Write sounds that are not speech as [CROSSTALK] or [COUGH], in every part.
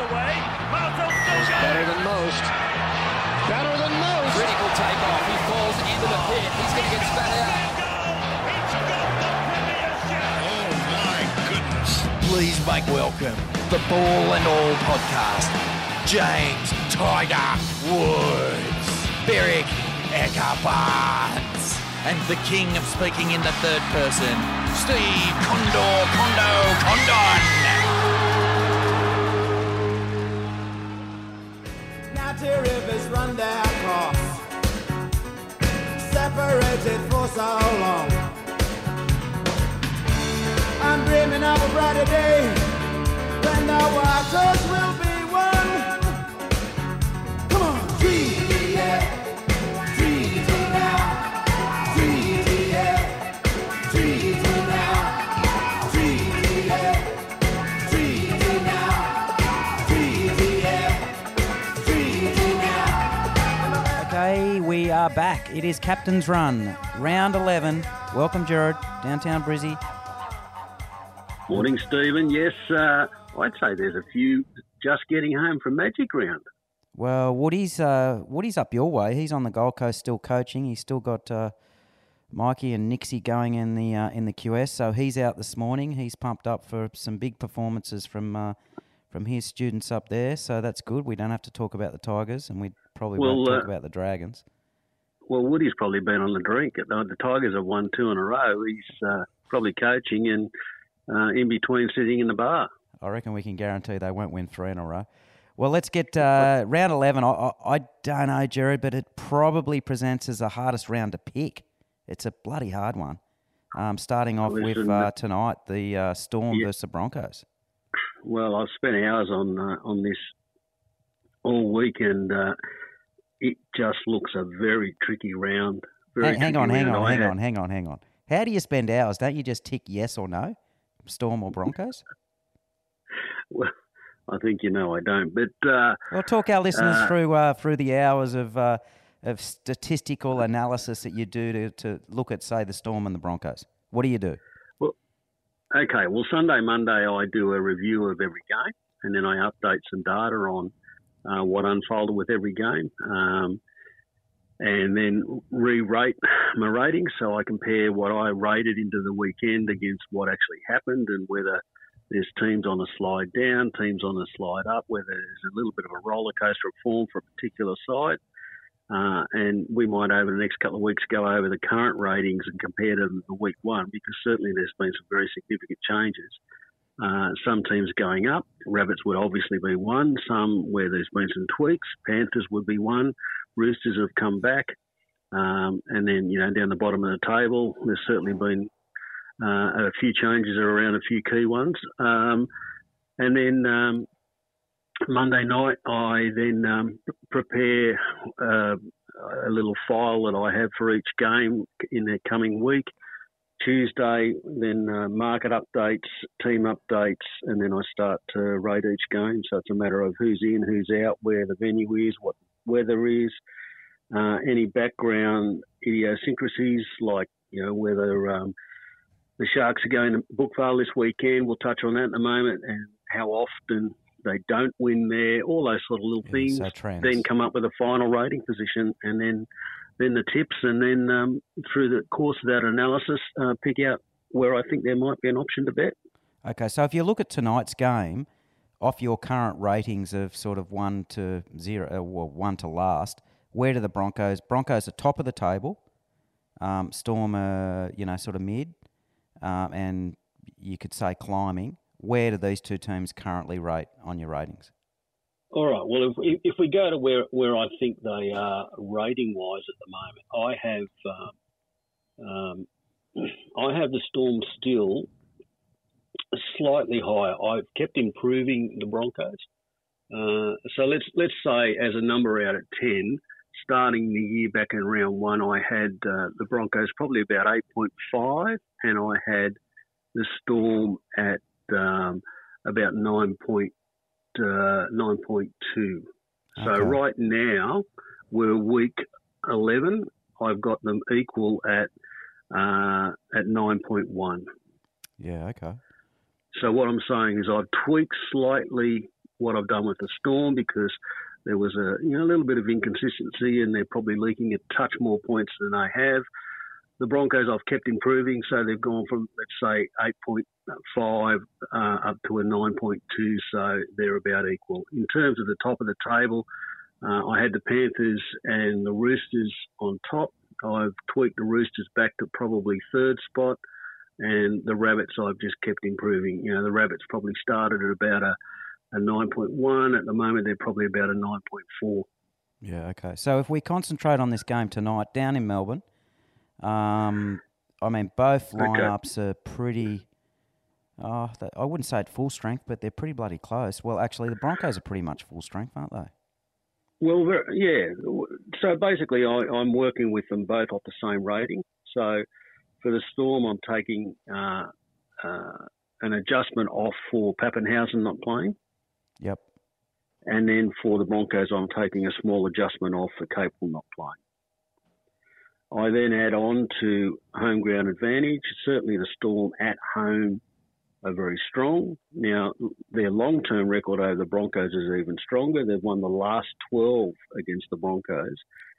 away. Martel still going. Better than most. Better than most. Critical takeoff. He falls into the pit. He's going to get spat out. He's got the premiership. Oh my goodness. please make welcome the Ball and All podcast. James Tiger Woods, Beric Eckerbarts, and the king of speaking in the third person, Steve Condor Condo Condon. So long. I'm dreaming of a brighter day when the waters will are back. It is Captain's Run, round 11. Welcome, Jared, downtown Brizzy. Morning, Stephen. Yes, uh, I'd say there's a few just getting home from Magic Round. Well, Woody's uh, Woody's up your way. He's on the Gold Coast still coaching. He's still got uh, Mikey and Nixie going in the uh, in the QS. So he's out this morning. He's pumped up for some big performances from uh, from his students up there. So that's good. We don't have to talk about the Tigers, and we probably won't Well, talk uh, about the Dragons. Well, Woody's probably been on the drink. The Tigers have won two in a row. He's uh, probably coaching and uh, in between sitting in the bar. I reckon we can guarantee they won't win three in a row. Well, let's get uh, round 11. I, I, I don't know, Jared, but it probably presents as the hardest round to pick. It's a bloody hard one. Um, starting off with Listen, uh, tonight, the uh, Storm Yeah. versus the Broncos. Well, I've spent hours on uh, on this all weekend. uh, it just looks a very tricky round. Very Hang, hang on, hang on, hang on, hang on, hang on. How do you spend hours? Don't you just tick yes or no? Storm or Broncos? [LAUGHS] Well, I think you know I don't, but uh, Well, talk our listeners Uh, through uh, through the hours of uh, of statistical analysis that you do to, to look at, say, the Storm and the Broncos. What do you do? Well, Okay, well, Sunday, Monday, I do a review of every game, and then I update some data on uh, what unfolded with every game, um, and then re-rate [LAUGHS] my ratings. So I compare what I rated into the weekend against what actually happened, and whether there's teams on a slide down, teams on a slide up, whether there's a little bit of a roller coaster of form for a particular side. Uh, and we might over the next couple of weeks go over the current ratings and compare them to week one because certainly there's been some very significant changes. Uh, some teams going up, Rabbits would obviously be one. Some where there's been some tweaks, Panthers would be one. Roosters have come back, um, and then you know down the bottom of the table, there's certainly been uh, a few changes around a few key ones. Um, and then um, Monday night, I then um, prepare uh, a little file that I have for each game in the coming week. Tuesday, then uh, market updates, team updates, and then I start to rate each game. So it's a matter of who's in, who's out, where the venue is, what weather is, uh, any background idiosyncrasies like you know whether um, the Sharks are going to Brookvale this weekend. We'll touch on that in a moment, and how often they don't win there. All those sort of little Yeah, things. so. Then come up with a final rating position, and then then the tips, and then um, through the course of that analysis, uh, pick out where I think there might be an option to bet. Okay, so if you look at tonight's game, off your current ratings of sort of one to zero, or one to last, where do the Broncos? Broncos are top of the table. Um, Storm are, you know, sort of mid, um, and you could say climbing. Where do these two teams currently rate on your ratings? All right. Well, if, if we go to where, where I think they are rating wise at the moment, I have um, um, [CLEARS THROAT] I have the Storm still slightly higher. I've kept improving the Broncos. Uh, so let's let's say as a number out of ten, starting the year back in round one, I had uh, the Broncos probably about eight point five, and I had the Storm at um, about nine point uh, nine point two. So right now we're week eleven. I've got them equal at uh, at nine point one. Yeah, okay. So what I'm saying is I've tweaked slightly what I've done with the Storm because there was a you know a little bit of inconsistency and they're probably leaking a touch more points than they have. The Broncos I've kept improving, so they've gone from let's say 8.5 uh, up to a 9.2, so they're about equal. In terms of the top of the table, uh, I had the Panthers and the Roosters on top. I've tweaked the Roosters back to probably third spot, and the Rabbits I've just kept improving. You know, the Rabbits probably started at about a, a 9.1. At the moment, they're probably about a 9.4. Yeah, okay. So if we concentrate on this game tonight down in Melbourne, um, I mean, both Okay. lineups are pretty. Oh, they- I wouldn't say at full strength, but they're pretty bloody close. Well, actually, the Broncos are pretty much full strength, aren't they? Well, yeah. So basically, I, I'm working with them both off the same rating. So for the Storm, I'm taking uh, uh, an adjustment off for Papenhuyzen not playing. Yep. And then for the Broncos, I'm taking a small adjustment off for Capewell not playing. I then add on to home ground advantage. Certainly, the Storm at home are very strong. Now, their long term record over the Broncos is even stronger. They've won the last 12 against the Broncos,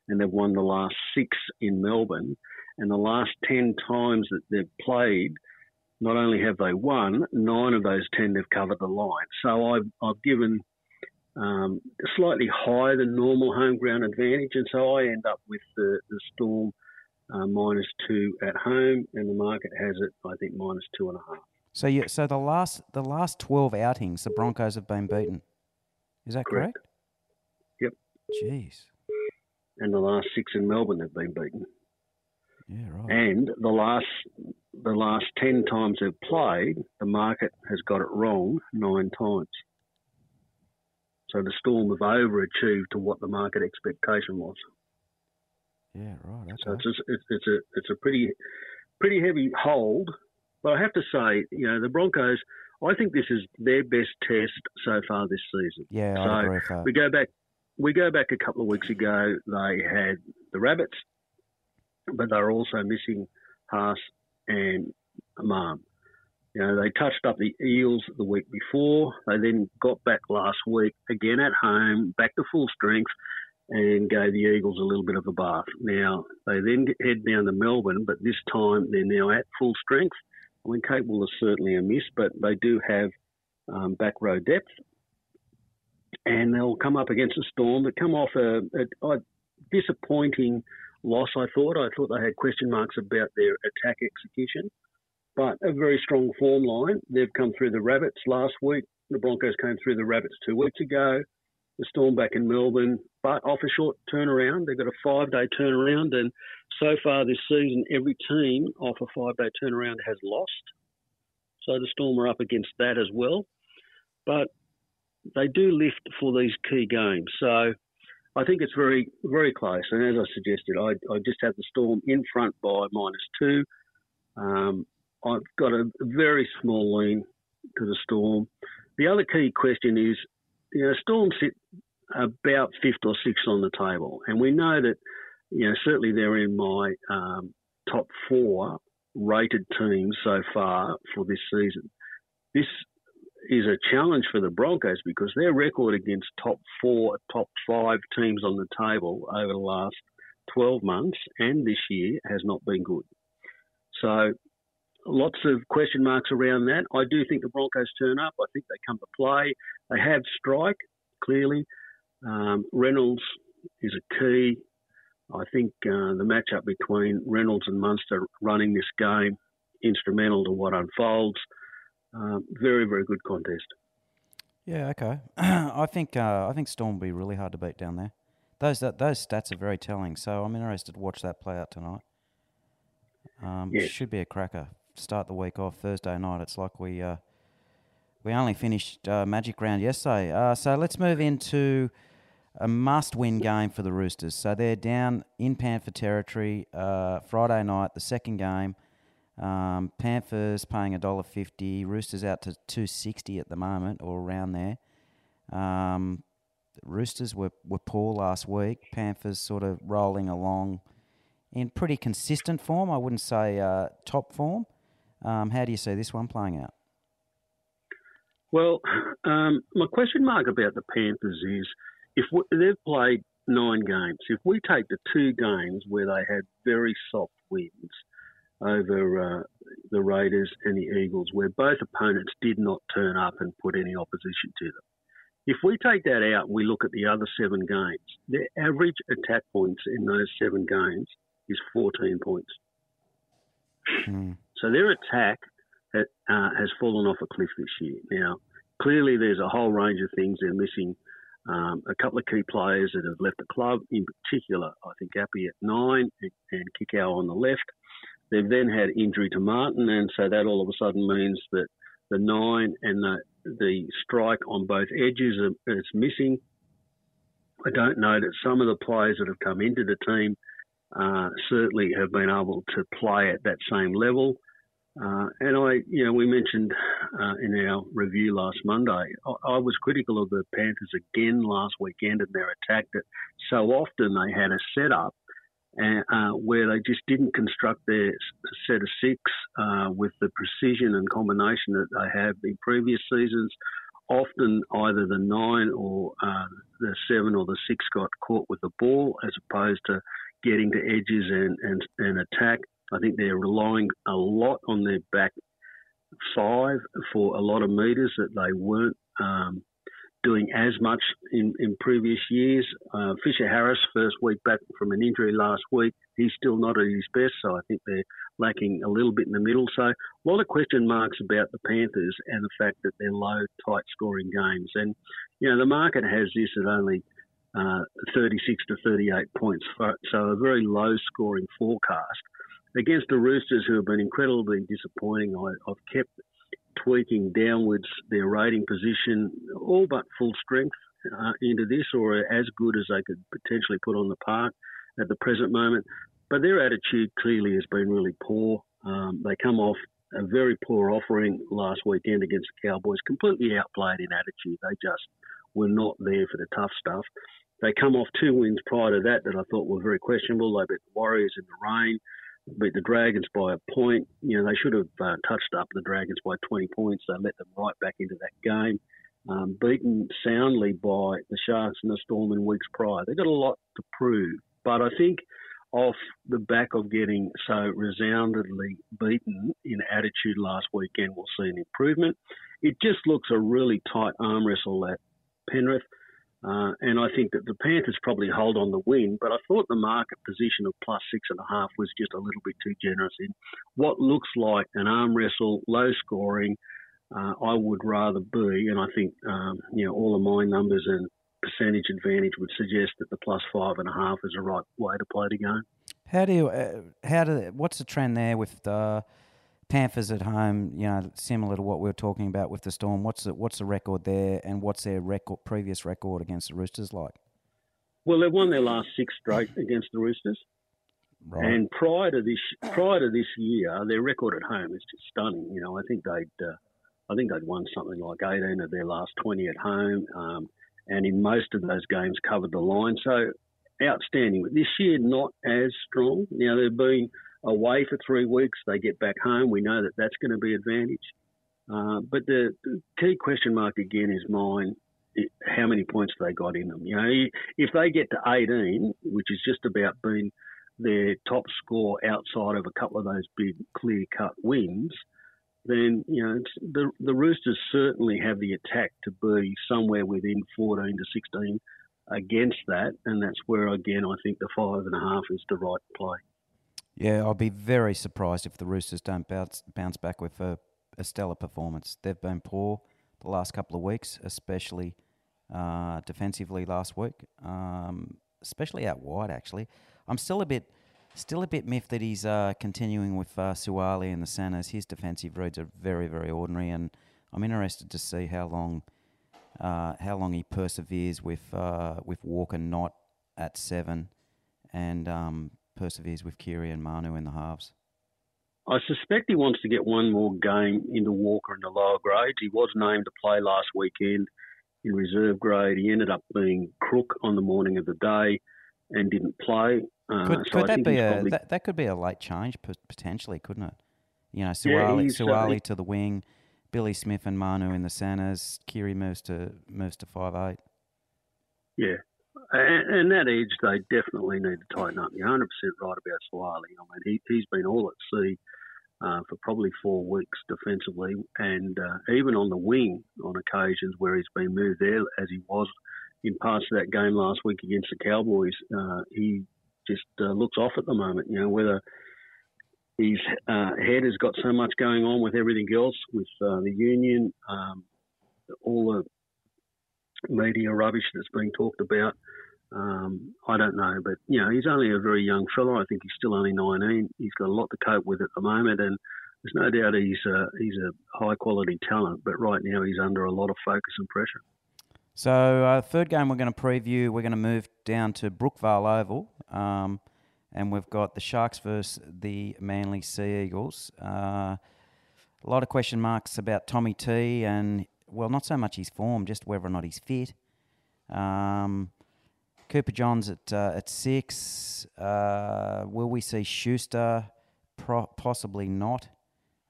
and they've won the last six in Melbourne. And the last 10 times that they've played, not only have they won, nine of those 10 they've covered the line. So I've, I've given um, slightly higher than normal home ground advantage, and so I end up with the, the Storm uh, minus two at home, and the market has it, I think, minus two and a half. So you, so the last the last twelve outings, the Broncos have been beaten. Is that correct? Correct. Yep. Jeez. And the last six in Melbourne have been beaten. Yeah, right. And the last the last ten times they've played, the market has got it wrong nine times. So the Storm have overachieved to what the market expectation was. Yeah, right. Okay. So it's a, it's, it's a it's a pretty pretty heavy hold. But I have to say, you know, the Broncos. I think this is their best test so far this season. yeah, so I agree with that. we go back we go back a couple of weeks ago they had the rabbits but they were also missing Haas and Imam. You know, they touched up the Eels the week before. They then got back last week again at home, back to full strength, and gave the Eagles a little bit of a bath. Now they then head down to Melbourne, but this time they're now at full strength. I mean, Capewell is certainly a miss, but they do have um, back row depth, and they'll come up against a Storm that come off a, a, a disappointing loss. I thought. I thought they had question marks about their attack execution, but a very strong form line. They've come through the Rabbits last week. The Broncos came through the Rabbits two weeks ago. The Storm back in Melbourne, but off a short turnaround. They've got a five-day turnaround, and so far this season, every team off a five-day turnaround has lost. So the Storm are up against that as well, but they do lift for these key games. So I think it's very, very close. And as I suggested, I, I just have the Storm in front by minus two. Um, I've got a very small lean to the Storm. The other key question is, you know, Storm sit about fifth or sixth on the table, and we know that, you know, certainly they're in my um, top four rated teams so far for this season. This is a challenge for the Broncos because their record against top four, top five teams on the table over the last 12 months and this year has not been good. So, lots of question marks around that. I do think the Broncos turn up. I think they come to play. They have strike, clearly. Um, Reynolds is a key. I think uh, the matchup between Reynolds and Munster running this game instrumental to what unfolds. Um, very, very good contest. Yeah, okay. [CLEARS THROAT] I think uh, I think Storm will be really hard to beat down there. Those that, those stats are very telling, so I'm interested to watch that play out tonight. Um, Yeah. Should be a cracker. Start the week off Thursday night. It's like we uh, we only finished uh, Magic Round yesterday. Uh, so let's move into a must-win game for the Roosters. So they're down in Panther territory uh, Friday night, the second game. Um, Panthers paying a dollar fifty. Roosters out to two sixty at the moment, or around there. Um, Roosters were, were poor last week. Panthers sort of rolling along in pretty consistent form. I wouldn't say uh, top form. Um, how do you see this one playing out? Well, [LAUGHS] um, my question mark about the Panthers is if we, they've played nine games, if we take the two games where they had very soft wins over uh, the Raiders and the Eagles, where both opponents did not turn up and put any opposition to them. If we take that out and we look at the other seven games, their average attack points in those seven games is 14 points. So their attack ha- uh, has fallen off a cliff this year. Now, clearly there's a whole range of things they're missing. Um, a couple of key players that have left the club, in particular, I think Appy at nine and, and Kikau on the left. They've then had injury to Martin, and so that all of a sudden means that the nine and the the strike on both edges are, is missing. I don't know that some of the players that have come into the team uh, certainly have been able to play at that same level. Uh, and I, you know, we mentioned uh, in our review last Monday, I, I was critical of the Panthers again last weekend and their attack that so often they had a setup and, uh, where they just didn't construct their set of six uh, with the precision and combination that they have in previous seasons. Often either the nine or uh, the seven or the six got caught with the ball as opposed to getting to edges and, and, and attack. I think they're relying a lot on their back five for a lot of meters that they weren't um, doing as much in, in previous years. Uh, Fisher Harris, first week back from an injury last week, he's still not at his best, so I think they're lacking a little bit in the middle. So a lot of question marks about the Panthers and the fact that they're low, tight scoring games. And, you know, the market has this at only uh, 36 to 38 points, so a very low scoring forecast. Against the Roosters, who have been incredibly disappointing, I, I've kept tweaking downwards their rating position, all but full strength uh, into this, or as good as they could potentially put on the park at the present moment. But their attitude clearly has been really poor. Um, they come off a very poor offering last weekend against the Cowboys, completely outplayed in attitude. They just were not there for the tough stuff. They come off two wins prior to that that I thought were very questionable. They beat the Warriors in the rain beat the Dragons by a point. You know, they should have uh, touched up the Dragons by 20 points. They let them right back into that game. Um, beaten soundly by the Sharks and the Storm in weeks prior. They've got a lot to prove. But I think off the back of getting so resoundingly beaten in attitude last weekend, we'll see an improvement. It just looks a really tight arm wrestle at Penrith. Uh, and I think that the Panthers probably hold on the win, but I thought the market position of plus six and a half was just a little bit too generous in what looks like an arm wrestle, low scoring. Uh, I would rather be, and I think um, you know all of my numbers and percentage advantage would suggest that the plus five and a half is the right way to play the game. How do you, uh, how do, what's the trend there with the Panthers at home? You know, similar to what we were talking about with the Storm. What's the, what's the record there, and what's their record, previous record against the Roosters like? Well, they've won their last six straight against the Roosters. Right. And prior to this, prior to this year, their record at home is just stunning. You know, I think they'd, uh, I think they'd won something like 18 of their last 20 at home, um, and in most of those games covered the line. So outstanding. But This year, not as strong. Now they've been away for three weeks. They get back home. We know that that's going to be advantage. Uh, but the, the key question mark again is mine. i- How many points they got in them? You know, if they get to 18, which is just about being their top score outside of a couple of those big clear cut wins, then you know the the Roosters certainly have the attack to be somewhere within 14 to 16 against that, and that's where again I think the five and a half is the right play. Yeah, I'll be very surprised if the Roosters don't bounce bounce back with a, a stellar performance. They've been poor the last couple of weeks, especially uh, defensively last week, um, especially out wide. Actually, I'm still a bit still a bit miffed that he's uh, continuing with uh, Suaalii and the centres. His defensive reads are very very ordinary, and I'm interested to see how long uh, how long he perseveres with uh, with Walker not at seven, and um, perseveres with Keary and Manu in the halves. I suspect he wants to get one more game into Walker in the lower grades. He was named to play last weekend in reserve grade. He ended up being crook on the morning of the day and didn't play. Uh, Could, so could that be a that, that could be a late change potentially, couldn't it? You know, Yeah, Suaalii, he's, uh, to the wing, Billy Smith and Manu in the centres. Kiri moves to moves to five eight. Yeah. And, that edge, they definitely need to tighten up. You're 100% right about Suaalii. I mean, he, he's been all at sea uh, for probably four weeks defensively, and uh, even on the wing on occasions where he's been moved there, as he was in parts of that game last week against the Cowboys, uh, he just uh, looks off at the moment. You know, whether his uh, head has got so much going on with everything else, with uh, the union, um, all the media rubbish that's being talked about. Um, I don't know, but you know, he's only a very young fella. I think he's still only 19. He's got a lot to cope with at the moment, and there's no doubt he's a, he's a high quality talent. But right now, he's under a lot of focus and pressure. So, uh, third game we're going to preview, we're going to move down to Brookvale Oval, um, and we've got the Sharks versus the Manly Sea Eagles. Uh, a lot of question marks about Tommy T, and well, not so much his form, just whether or not he's fit. Um, Cooper Johns at uh, at six. Uh, will we see Schuster? Pro- possibly not.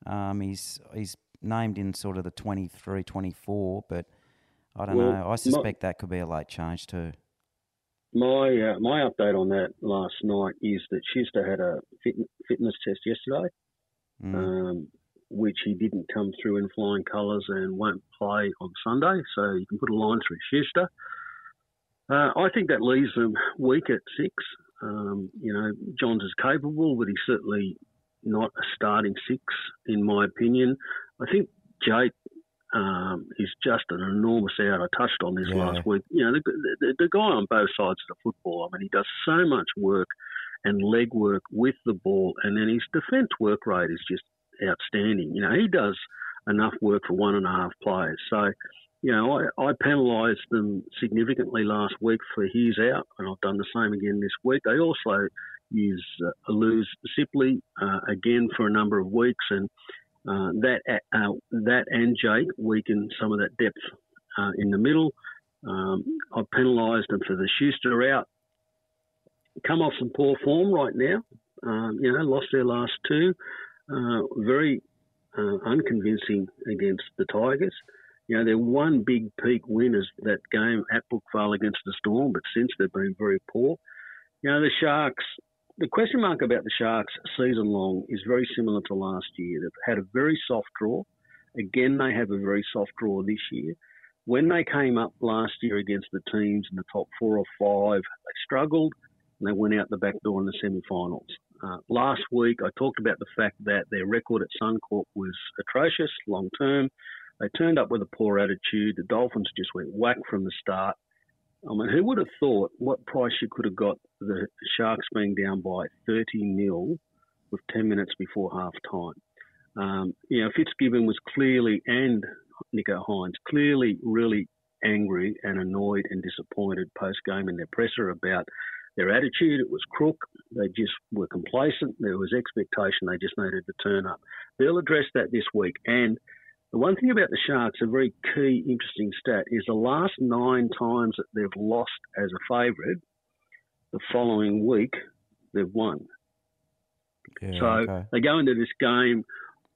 Um, he's he's named in sort of the 23, 24, but I don't Well, know. I my- suspect that could be a late change too. My uh, my update on that last night is that Schuster had a fit, fitness test yesterday, Mm. um, which he didn't come through in flying colours and won't play on Sunday. So you can put a line through Schuster. Uh, I think that leaves them weak at six. Um, you know, Johns is capable, but he's certainly not a starting six, in my opinion. I think Jake um, is just an enormous out. I touched on this Yeah. last week. You know, the, the, the guy on both sides of the football, I mean, he does so much work and leg work with the ball, and then his defence work rate is just outstanding. You know, he does enough work for one and a half players. So, you know, I, I penalised them significantly last week for his out, and I've done the same again this week. They also use uh, lose Sipley uh, again for a number of weeks, and uh, that uh, that and Jake weaken some of that depth uh, in the middle. Um, I penalised them for the Schuster out. Come off some poor form right now. Um, you know, lost their last two. Uh, very uh, unconvincing against the Tigers. You know, their one big peak win is that game at Brookvale against the Storm, but since they've been very poor. You know, the Sharks, the question mark about the Sharks season long is very similar to last year. They've had a very soft draw. Again, they have a very soft draw this year. When they came up last year against the teams in the top four or five, they struggled and they went out the back door in the semi-finals. Uh, last week, I talked about the fact that their record at Suncorp was atrocious long term. They turned up with a poor attitude. The Dolphins just went whack from the start. I mean, who would have thought what price you could have got the Sharks being down by 30 nil with 10 minutes before half time? Um, you know, Fitzgibbon was clearly, and Nicho Hynes, clearly really angry and annoyed and disappointed post game in their presser about their attitude. It was crook. They just were complacent. There was expectation. They just needed to turn up. They'll address that this week. And the one thing about the Sharks, a very key, interesting stat, is the last nine times that they've lost as a favourite, the following week they've won. Yeah, So okay. they go into this game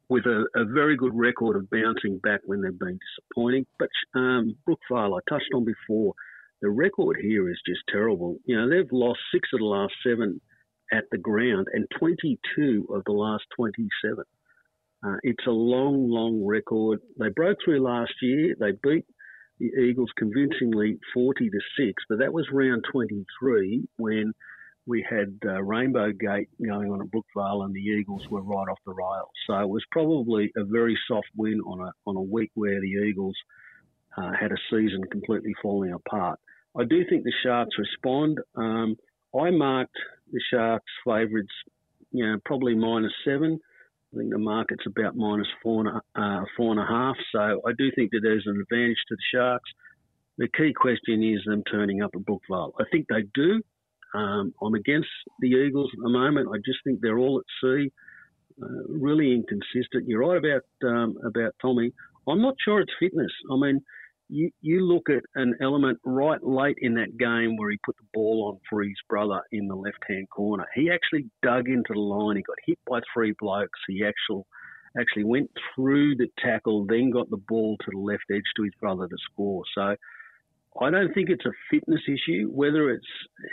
with a, a very good record of bouncing back when they've been disappointing. But um, Brookvale, I touched on before, the record here is just terrible. You know, they've lost six of the last seven at the ground and 22 of the last 27. Uh, it's a long, long record. They broke through last year. They beat the Eagles convincingly 40 to 6, but that was round 23 when we had uh, Rainbow Gate going on at Brookvale and the Eagles were right off the rails. So it was probably a very soft win on a, on a week where the Eagles uh, had a season completely falling apart. I do think the Sharks respond. Um, I marked the Sharks favourites, you know, probably minus seven. I think the market's about minus four and, a, uh, four and a half. So I do think that there's an advantage to the Sharks. The key question is them turning up at Brookvale. I think they do. Um, I'm against the Eagles at the moment. I just think they're all at sea, uh, really inconsistent. You're right about um, about Tommy. I'm not sure it's fitness. I mean, you, you look at an element right late in that game where he put the ball on for his brother in the left hand corner. He actually dug into the line. He got hit by three blokes. He actually actually went through the tackle, then got the ball to the left edge to his brother to score. So I don't think it's a fitness issue. Whether it's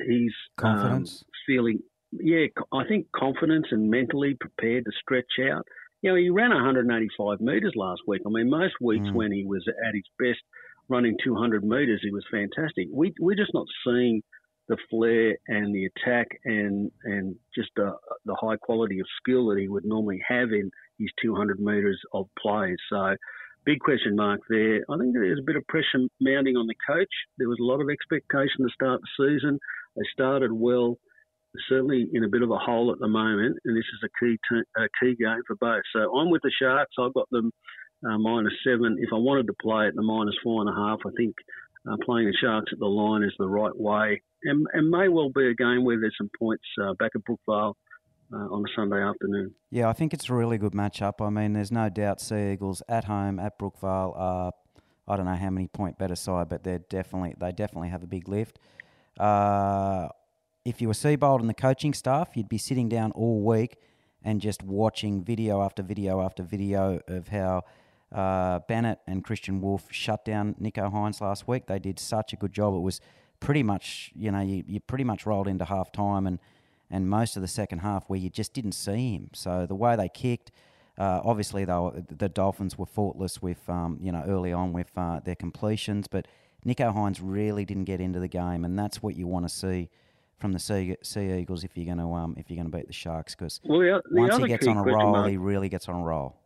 he's um, Confidence? feeling, yeah, I think confidence and mentally prepared to stretch out. You know, he ran 185 metres last week. I mean, most weeks Mm. when he was at his best running 200 metres, he was fantastic. We, we're just not seeing the flair and the attack and and just uh, the high quality of skill that he would normally have in his 200 metres of play. So, big question mark there. I think there's a bit of pressure mounting on the coach. There was a lot of expectation to start the season. They started well. Certainly in a bit of a hole at the moment, and this is a key t- a key game for both. So I'm with the Sharks. I've got them uh, minus seven. If I wanted to play at the minus four and a half, I think uh, playing the Sharks at the line is the right way, and, and may well be a game where there's some points uh, back at Brookvale uh, on a Sunday afternoon. Yeah, I think it's a really good matchup. I mean, there's no doubt Sea Eagles at home at Brookvale are, I don't know how many point better side, but they're definitely they definitely have a big lift. Uh, if you were Seibold and the coaching staff, you'd be sitting down all week and just watching video after video after video of how uh, Bennett and Kristian Woolf shut down Nicho Hynes last week. They did such a good job. It was pretty much, you know, you, you pretty much rolled into half time and, and most of the second half where you just didn't see him. So the way they kicked, uh, obviously they were, the Dolphins were faultless with, um, you know, early on with uh, their completions, but Nicho Hynes really didn't get into the game, and that's what you want to see from the Sea, sea Eagles if you're going to um, if you're going to beat the Sharks because Well, the, the once he gets on a roll, mark- he really gets on a roll.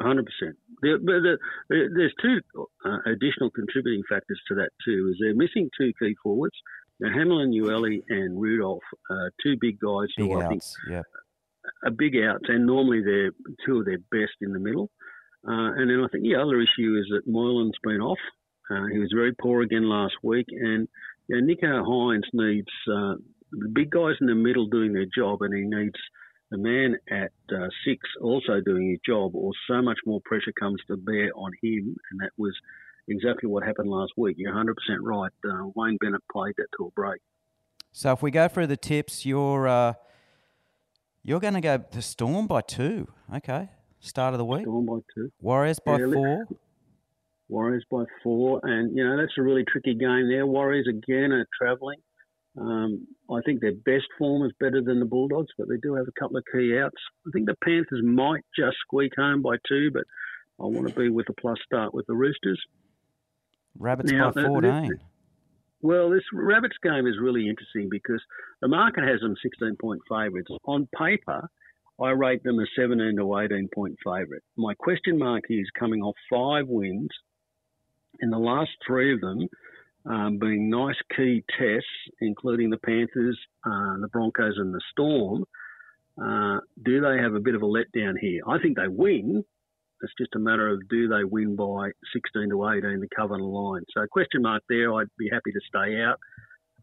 hundred percent. The, there's two uh, additional contributing factors to that too. Is they're missing two key forwards. Now, Hamlin, Ueli, and Rudolf, uh, two big guys Big who I think outs, yeah. are big outs, and normally they're two of their best in the middle. Uh, and then I think the other issue is that Moylan's been off. Uh, he was very poor again last week, and you know, Nicho Hynes needs uh, the big guys in the middle doing their job, and he needs the man at uh, six also doing his job, or so much more pressure comes to bear on him, and that was exactly what happened last week. You're 100% right. Uh, Wayne Bennett played that to a break. So if we go through the tips, you're uh, you're going to go the Storm by two. Okay, start of the week. Storm by two. Warriors by Yeah, four. Warriors by four, and you know that's a really tricky game there. Warriors again are travelling. Um, I think their best form is better than the Bulldogs, but they do have a couple of key outs. I think the Panthers might just squeak home by two, but I want to be with a plus start with the Roosters. Rabbits Now, by fourteen. Well, this Rabbits game is really interesting because the market has them 16 point favourites. On paper, I rate them a 17 to 18 point favourite. My question mark is coming off five wins, and the last three of them um, being nice key tests, including the Panthers, uh, the Broncos, and the Storm. Uh, do they have a bit of a letdown here? I think they win. It's just a matter of do they win by 16 to 18 to cover the line. So question mark there. I'd be happy to stay out.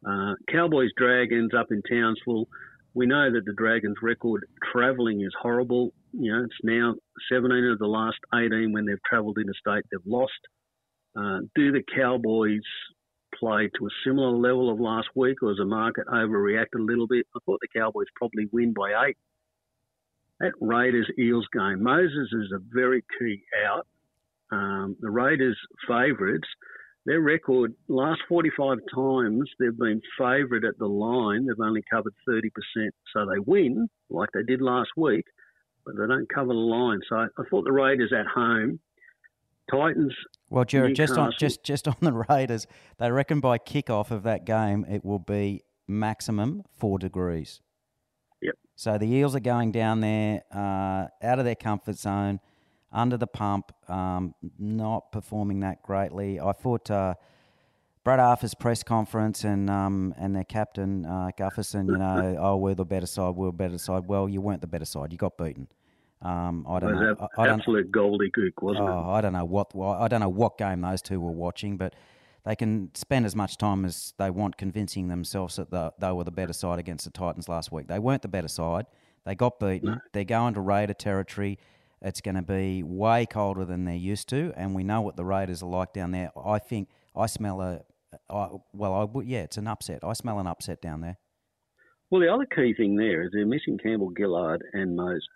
Uh, Cowboys Dragons up in Townsville. We know that the Dragons' record travelling is horrible. You know, it's now 17 of the last 18 when they've travelled interstate, they've lost. Uh, do the Cowboys play to a similar level of last week, or has the market overreacted a little bit? I thought the Cowboys probably win by eight. That Raiders Eels game, Moses is a very key out. Um, the Raiders' favourites, their record last 45 times they've been favourite at the line, they've only covered 30%. So they win like they did last week, but they don't cover the line. So I thought the Raiders at home, Titans. Well, Jared, just on just just [LAUGHS] on the Raiders, they reckon by kickoff of that game it will be maximum four degrees. Yep. So the Eels are going down there, uh, out of their comfort zone, under the pump, um, not performing that greatly. I thought uh, Brad Arthur's press conference and um, and their captain uh, Gutherson, you [LAUGHS] know, oh we're the better side, we're the better side. Well, you weren't the better side. You got beaten. Um, I don't know. ab- I, absolute gobbledygook, wasn't it? Oh, I don't know what I don't know what game those two were watching, but they can spend as much time as they want convincing themselves that the, they were the better side against the Titans last week. They weren't the better side. They got beaten. They're going to Raider territory. It's going to be way colder than they're used to, and we know what the Raiders are like down there. I think I smell a, I, well, I would, yeah, it's an upset. I smell an upset down there. Well, the other key thing there is they're missing Campbell Gillard and Moses.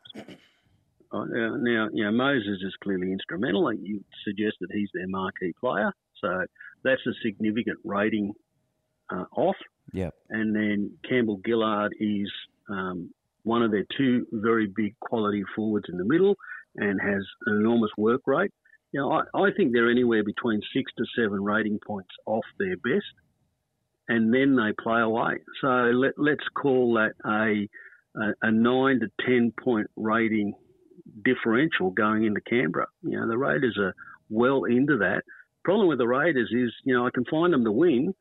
Now, you know, Moses is clearly instrumental. You suggest that he's their marquee player, so that's a significant rating uh, off. Yep. And then Campbell Gillard is um, one of their two very big quality forwards in the middle and has an enormous work rate. You know, I, I think they're anywhere between six to seven rating points off their best, and then they play away. So let, let's call that a, a, a nine to ten point rating differential going into Canberra. You know, the Raiders are well into that. Problem with the Raiders is, you know, I can find them to win.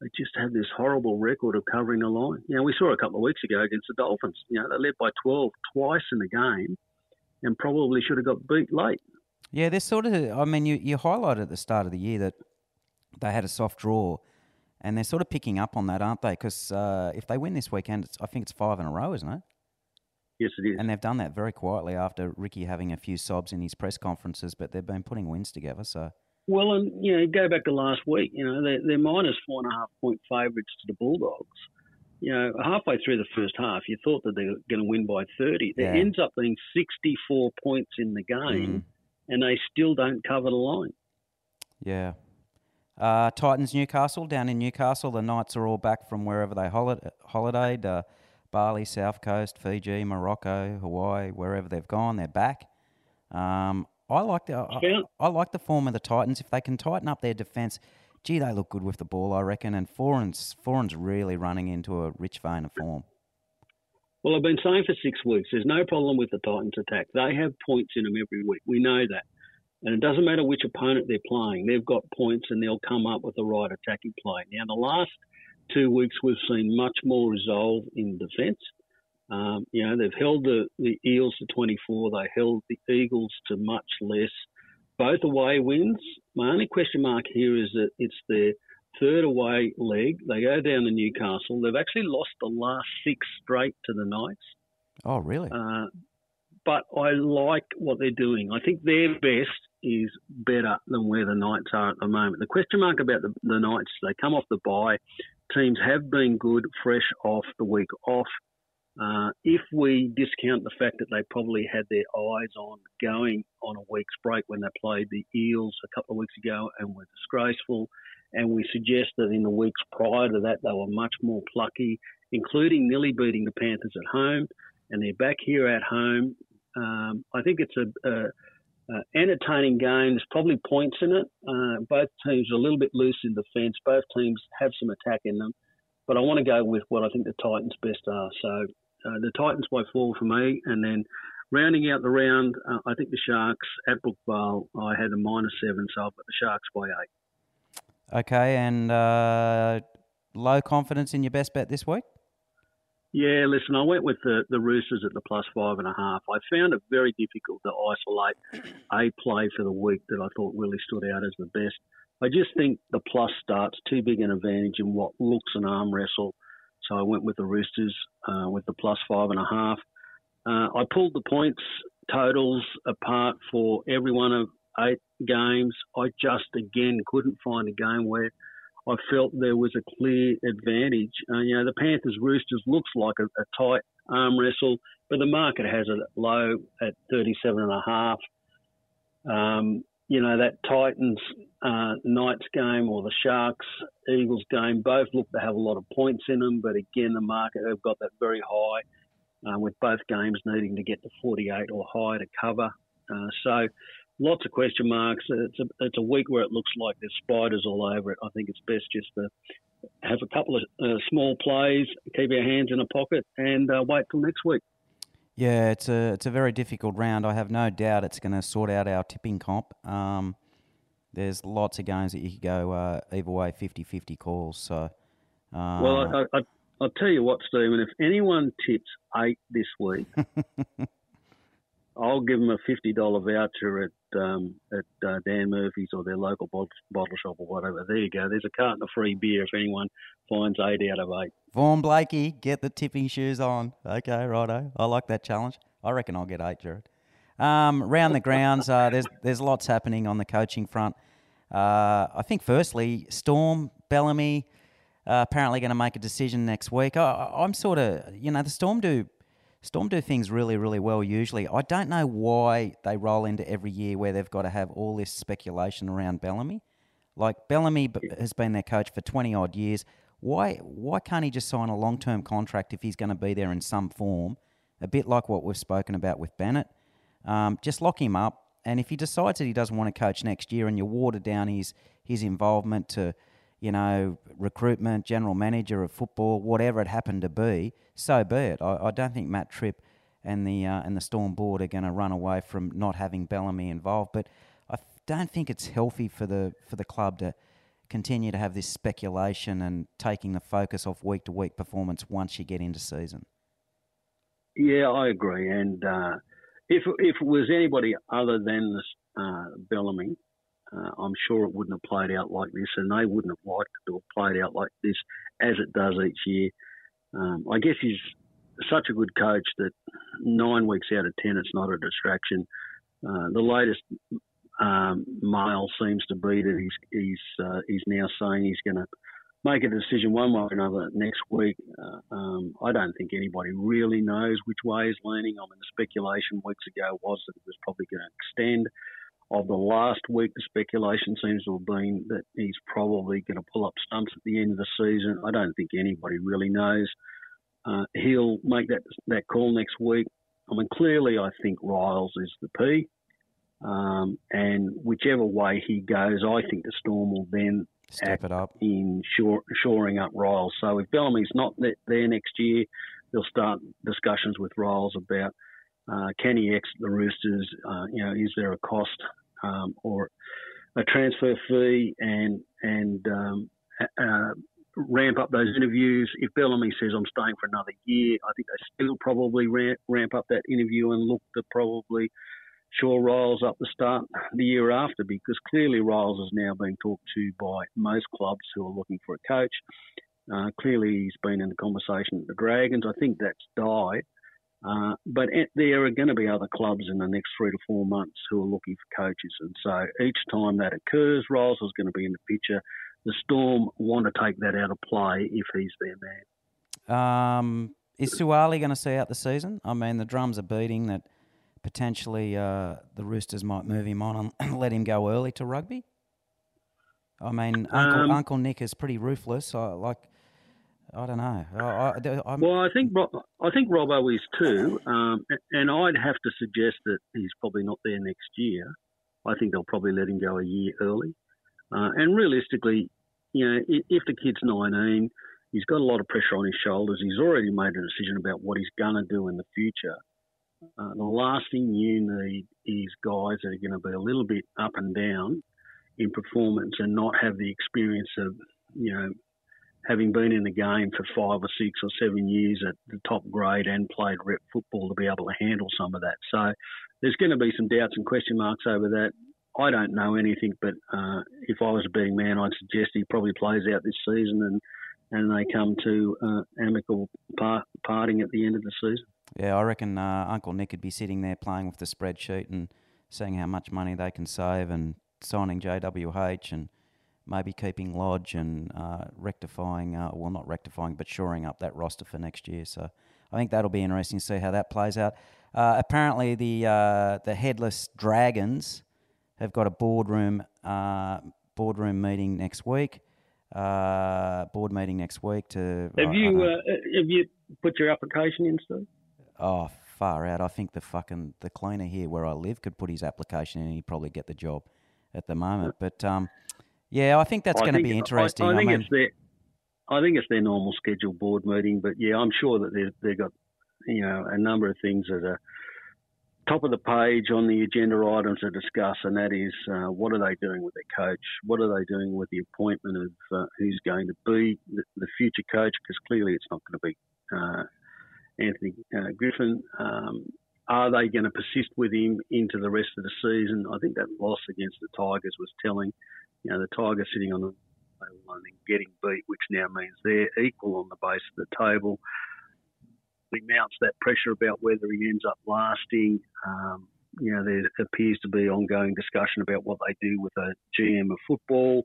They just have this horrible record of covering the line. You know, we saw a couple of weeks ago against the Dolphins. You know, they led by 12 twice in the game and probably should have got beat late. Yeah, they're sort of. I mean, you, you highlighted at the start of the year that they had a soft draw, and they're sort of picking up on that, aren't they? Because uh, if they win this weekend, I think it's five in a row, isn't it? Yes, it is. And they've done that very quietly after Ricky having a few sobs in his press conferences, but they've been putting wins together. So Well, and you know, go back to last week. You know, they're, they're minus four and a half point favourites to the Bulldogs. You know, halfway through the first half, you thought that they were going to win by thirty. Yeah. ends up being sixty-four points in the game, and they still don't cover the line. yeah. Uh, Titans Newcastle down in Newcastle. The Knights are all back from wherever they holi- holidayed. Uh, Bali, South Coast, Fiji, Morocco, Hawaii, wherever they've gone, they're back. Um, I like the I, Yeah. I like the form of the Titans. If they can tighten up their defence, gee, they look good with the ball, I reckon. And Foran's Foran's really running into a rich vein of form. Well, I've been saying for six weeks, there's no problem with the Titans' attack. They have points in them every week. We know that. And it doesn't matter which opponent they're playing, they've got points and they'll come up with the right attacking play. Now, the last two weeks, we've seen much more resolve in defence. Um, you know, they've held the, the Eels to 24, they held the Eagles to much less. Both away wins. My only question mark here is that it's their third away leg. They go down to Newcastle. They've actually lost the last six straight to the Knights. Oh, really? Uh, but I like what they're doing. I think their best is better than where the Knights are at the moment. The question mark about the, the Knights, they come off the bye. Teams have been good, fresh off the week off. Uh, if we discount the fact that they probably had their eyes on going on a week's break when they played the Eels a couple of weeks ago and were disgraceful, and we suggest that in the weeks prior to that they were much more plucky, including nearly beating the Panthers at home, and they're back here at home. Um, I think it's a, a, a entertaining game. There's probably points in it. Uh, both teams are a little bit loose in defence. Both teams have some attack in them, but I want to go with what I think the Titans' best are. So uh, the Titans by four for me, and then rounding out the round, uh, I think the Sharks at Brookvale. I had a minus seven, so I've got the Sharks by eight. Okay, and uh, low confidence in your best bet this week? Yeah, listen, I went with the, the Roosters at the plus five and a half. I found it very difficult to isolate a play for the week that I thought really stood out as the best. I just think the plus starts too big an advantage in what looks an arm wrestle. So I went with the Roosters uh, with the plus five and a half. Uh, I pulled the points totals apart for every one of eight games. I just, again, couldn't find a game where I felt there was a clear advantage. Uh, you know, the Panthers Roosters looks like a, a tight arm wrestle, but the market has it low at 37 and a half. Um, you know, that Titans uh, Knights game or the Sharks Eagles game both look to have a lot of points in them, but again, the market have got that very high, uh, with both games needing to get to 48 or higher to cover. Uh, so, lots of question marks. It's a, it's a week where it looks like there's spiders all over it. I think it's best just to have a couple of uh, small plays, keep our hands in a pocket, and uh, wait till next week. Yeah, it's a it's a very difficult round. I have no doubt it's going to sort out our tipping comp. Um, there's lots of games that you could go uh, either way, 50-50 calls. So, uh, Well, I, I, I'll tell you what, Stephen. If anyone tips eight this week, [LAUGHS] I'll give them a fifty dollar voucher at um, at uh, Dan Murphy's or their local bottle, bottle shop or whatever. There you go. There's a carton of free beer if anyone finds eight out of eight. Vaughn Blakey, get the tipping shoes on. Okay, righto. I like that challenge. I reckon I'll get eight, Jared. Um, round the grounds, uh, there's there's lots happening on the coaching front. Uh, I think firstly, Storm Bellamy uh, apparently going to make a decision next week. I, I'm sort of, you know, the Storm do Storm do things really, really well usually. I don't know why they roll into every year where they've got to have all this speculation around Bellamy. Like Bellamy has been their coach for twenty odd years. Why why can't he just sign a long term contract if he's going to be there in some form? A bit like what we've spoken about with Bennett. Um, just lock him up, and if he decides that he doesn't want to coach next year, and you water down his his involvement to, you know, recruitment, general manager of football, whatever it happened to be, so be it. I, I don't think Matt Tripp and the uh, and the Storm board are going to run away from not having Bellamy involved, but I don't think it's healthy for the for the club to continue to have this speculation and taking the focus off week to week performance once you get into season. Yeah, I agree. And uh, if if it was anybody other than this, uh, Bellamy, uh, I'm sure it wouldn't have played out like this, and they wouldn't have liked it to have played out like this as it does each year. Um, I guess he's such a good coach that nine weeks out of ten, it's not a distraction. Uh, the latest um, mail seems to be that he's he's uh, he's now saying he's going to make a decision one way or another next week. Uh, um, I don't think anybody really knows which way he's leaning. I mean, the speculation weeks ago was that it was probably going to extend. Of the last week, the speculation seems to have been that he's probably going to pull up stumps at the end of the season. I don't think anybody really knows. Uh, he'll make that that call next week. I mean, clearly, I think Ryles is the P. Um, and whichever way he goes, I think the Storm will then Step it up. in shore, shoring up Ryles. So if Bellamy's not there next year, they'll start discussions with Ryles about uh, can he exit the Roosters? Uh, you know, is there a cost um, or a transfer fee and and um, ramp up those interviews. If Bellamy says I'm staying for another year, I think they still probably ramp, ramp up that interview and look to probably shore Ryles up the start the year after because clearly Ryles is now being talked to by most clubs who are looking for a coach. Uh, clearly he's been in the conversation at the Dragons. I think that's died. Uh, but there are going to be other clubs in the next three to four months who are looking for coaches. And so each time that occurs, Ryles is going to be in the picture. The Storm want to take that out of play if he's their man. Um, is Suaalii going to see out the season? I mean, the drums are beating that potentially uh, the Roosters might move him on and [COUGHS] let him go early to rugby. I mean, Uncle, Um, Uncle Nick is pretty ruthless. I like. I don't know. I, I, Well, I think I think Robbo is too, um, and I'd have to suggest that he's probably not there next year. I think they'll probably let him go a year early. Uh, and realistically, you know, if, the kid's 19, he's got a lot of pressure on his shoulders. He's already made a decision about what he's going to do in the future. Uh, the last thing you need is guys that are going to be a little bit up and down in performance and not have the experience of, you know, having been in the game for five or six or seven years at the top grade and played rep football to be able to handle some of that. So there's going to be some doubts and question marks over that. I don't know anything, but uh, if I was a betting man, I'd suggest he probably plays out this season and and they come to uh, amicable par- parting at the end of the season. Yeah, I reckon uh, Uncle Nick would be sitting there playing with the spreadsheet and seeing how much money they can save and signing JWH and maybe keeping Lodge and uh, rectifying, uh, well, not rectifying, but shoring up that roster for next year. So I think that'll be interesting to see how that plays out. Uh, apparently, the uh, the headless dragons have got a boardroom uh, boardroom meeting next week. Uh, board meeting next week to. I Have you uh, have you put your application in, Steve? Oh, far out. I think the fucking the cleaner here where I live could put his application in and he'd probably get the job at the moment. But um, yeah, I think that's I going to be interesting. I, I, think mean, it's their, I think it's their normal scheduled board meeting, but yeah, I'm sure that they've they've got you know a number of things that are top of the page on the agenda items to discuss, and that is uh, what are they doing with their coach? What are they doing with the appointment of uh, who's going to be the, the future coach? Because clearly it's not going to be uh, Anthony uh, Griffin. Um, are they going to persist with him into the rest of the season? I think that loss against the Tigers was telling. You know, the Tigers sitting on the table and getting beat, which now means they're equal on the base of the table. He mounts that pressure about whether he ends up lasting. Um, you know, there appears to be ongoing discussion about what they do with a GM of football,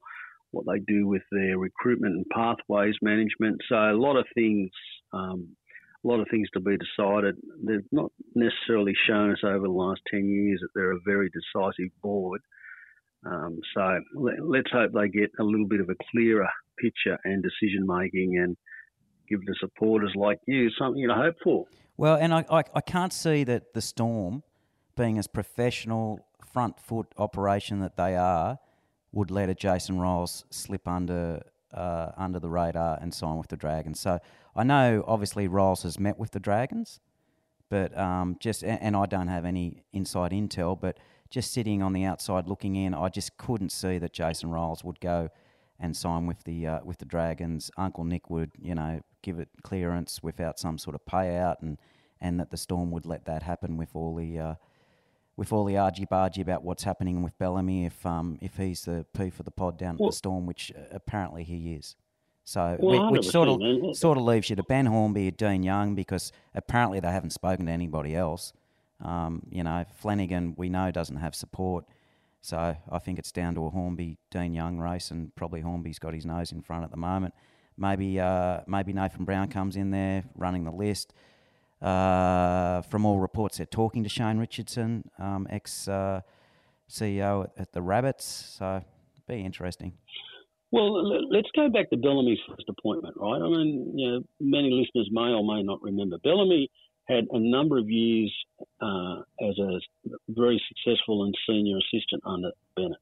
what they do with their recruitment and pathways management. So a lot of things um, a lot of things to be decided. They've not necessarily shown us over the last 10 years that they're a very decisive board. Um, so let, us hope they get a little bit of a clearer picture and decision making and give the supporters like you something to hope for. Well, and I, I, I can't see that the Storm, being as professional front foot operation that they are, would let a Jason Ryles slip under uh, under the radar and sign with the Dragons. So I know obviously Ryles has met with the Dragons, but um, just and, and I don't have any inside intel, but just sitting on the outside looking in, I just couldn't see that Jason Ryles would go and sign with the uh, with the Dragons. Uncle Nick would, you know, give it clearance without some sort of payout, and and that the Storm would let that happen with all the uh, with all the argy bargy about what's happening with Bellamy if um if he's the P for the pod down at Well- the Storm, which uh, apparently he is. So Well, which, which sort 100%, man. of sort of leaves you to Ben Hornby, or Dean Young, because apparently they haven't spoken to anybody else. Um, you know, Flanagan we know doesn't have support. So I think it's down to a Hornby Dean Young race, and probably Hornby's got his nose in front at the moment. Maybe uh, maybe Nathan Brown comes in there running the list. Uh, from all reports, they're talking to Shane Richardson, um, ex uh, CEO at, at the Rabbits. So be interesting. Well, let's go back to Bellamy's first appointment, right? I mean, you know, many listeners may or may not remember. Bellamy had a number of years uh, as a very successful and senior assistant under Bennett.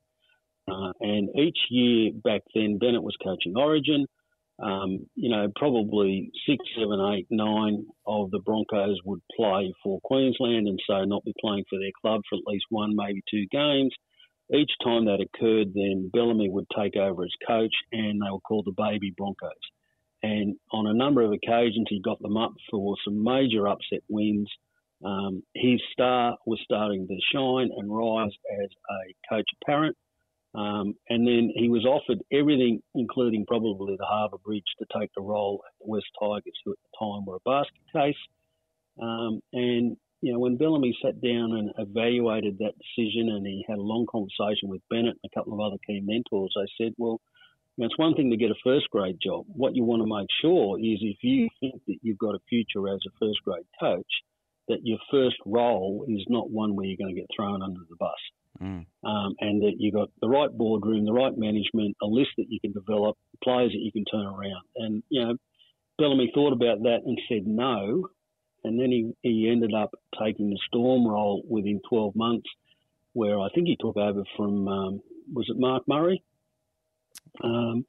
Uh, and each year back then, Bennett was coaching Origin. Um, you know, probably six, seven, eight, nine of the Broncos would play for Queensland and so not be playing for their club for at least one, maybe two games. Each time that occurred, then Bellamy would take over as coach and they were called the Baby Broncos. And on a number of occasions, he got them up for some major upset wins. Um, his star was starting to shine and rise as a coach apparent. Um, and then he was offered everything, including probably the Harbour Bridge, to take the role at the West Tigers, who at the time were a basket case. Um, and, you know, when Bellamy sat down and evaluated that decision and he had a long conversation with Bennett and a couple of other key mentors, they said, well, it's one thing to get a first grade job. What you want to make sure is if you think that you've got a future as a first grade coach, that your first role is not one where you're going to get thrown under the bus Mm. um, and that you've got the right boardroom, the right management, a list that you can develop, players that you can turn around. And, you know, Bellamy thought about that and said no. And then he, he ended up taking the Storm role within 12 months, where I think he took over from, um, was it Mark Murray? Um,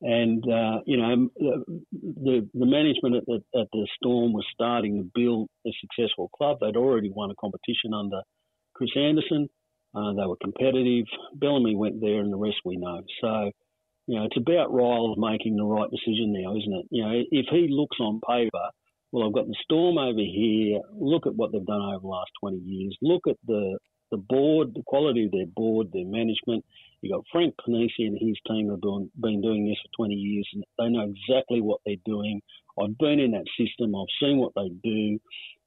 and, uh, you know, the, the management at the, at the Storm was starting to build a successful club. They'd already won a competition under Chris Anderson. Uh, they were competitive. Bellamy went there, and the rest we know. So, you know, it's about Ryles making the right decision now, isn't it? You know, if he looks on paper, well, I've got the Storm over here. Look at what they've done over the last 20 years. Look at the the board, the quality of their board, their management. You've got Frank Ponissi and his team have been, been doing this for 20 years, and they know exactly what they're doing. I've been in that system. I've seen what they do.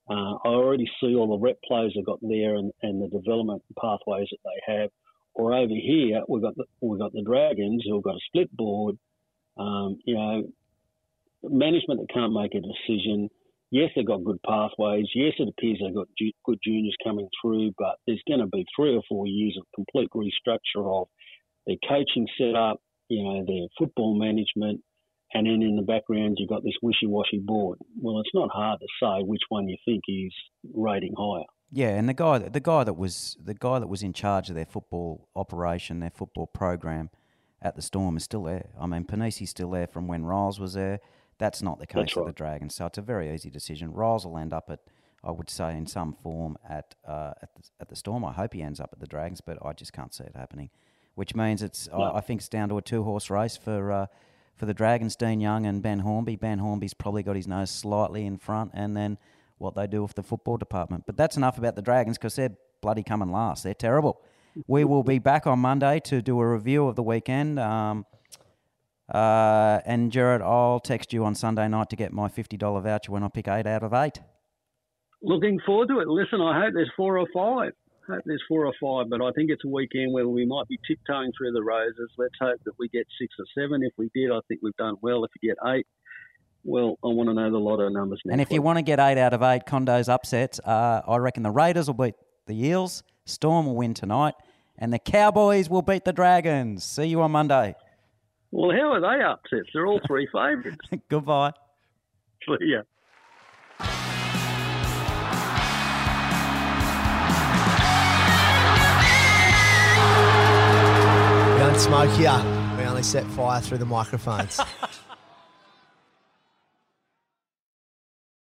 Uh, I already see all the rep players they've got there and, and the development pathways that they have. Or over here, we've got the, we've got the Dragons who've got a split board. Um, you know, management that can't make a decision. Yes, they've got good pathways. Yes, it appears they've got ju- good juniors coming through, but there's going to be three or four years of complete restructure of their coaching setup, you know, their football management, and then in the background you've got this wishy-washy board. Well, it's not hard to say which one you think is rating higher. Yeah, and the guy the guy that was the guy that was in charge of their football operation, their football program at the Storm is still there. I mean, Ponissi's still there from when Ryles was there. That's not the case That's with the. Dragons, so it's a very easy decision. Ryles will end up at, I would say, in some form at uh, at, the, at the Storm. I hope he ends up at the Dragons, but I just can't see it happening. Which means it's I, I think it's down to a two horse race for uh, for the Dragons, Dean Young and Ben Hornby. Ben Hornby's probably got his nose slightly in front, and then what they do with the football department. But that's enough about the Dragons because they're bloody coming last. They're terrible. We will be back on Monday to do a review of the weekend. Um, uh, and Jared, I'll text you on Sunday night to get my fifty dollar voucher when I pick eight out of eight. Looking forward to it. Listen, I hope there's four or five. I hope there's four or five, but I think it's a weekend where we might be tiptoeing through the roses. Let's hope that we get six or seven. If we did, I think we've done well. If we get eight, Well, I want to know the lotto numbers And if you want to get eight out of eight condos upsets, uh, I reckon the Raiders will beat the Eels, Storm will win tonight, and the Cowboys will beat the Dragons. See you on Monday. Well, how are they upsets? They're all three [LAUGHS] favourites. Goodbye. See ya. We don't smoke here. We only set fire through the microphones. [LAUGHS]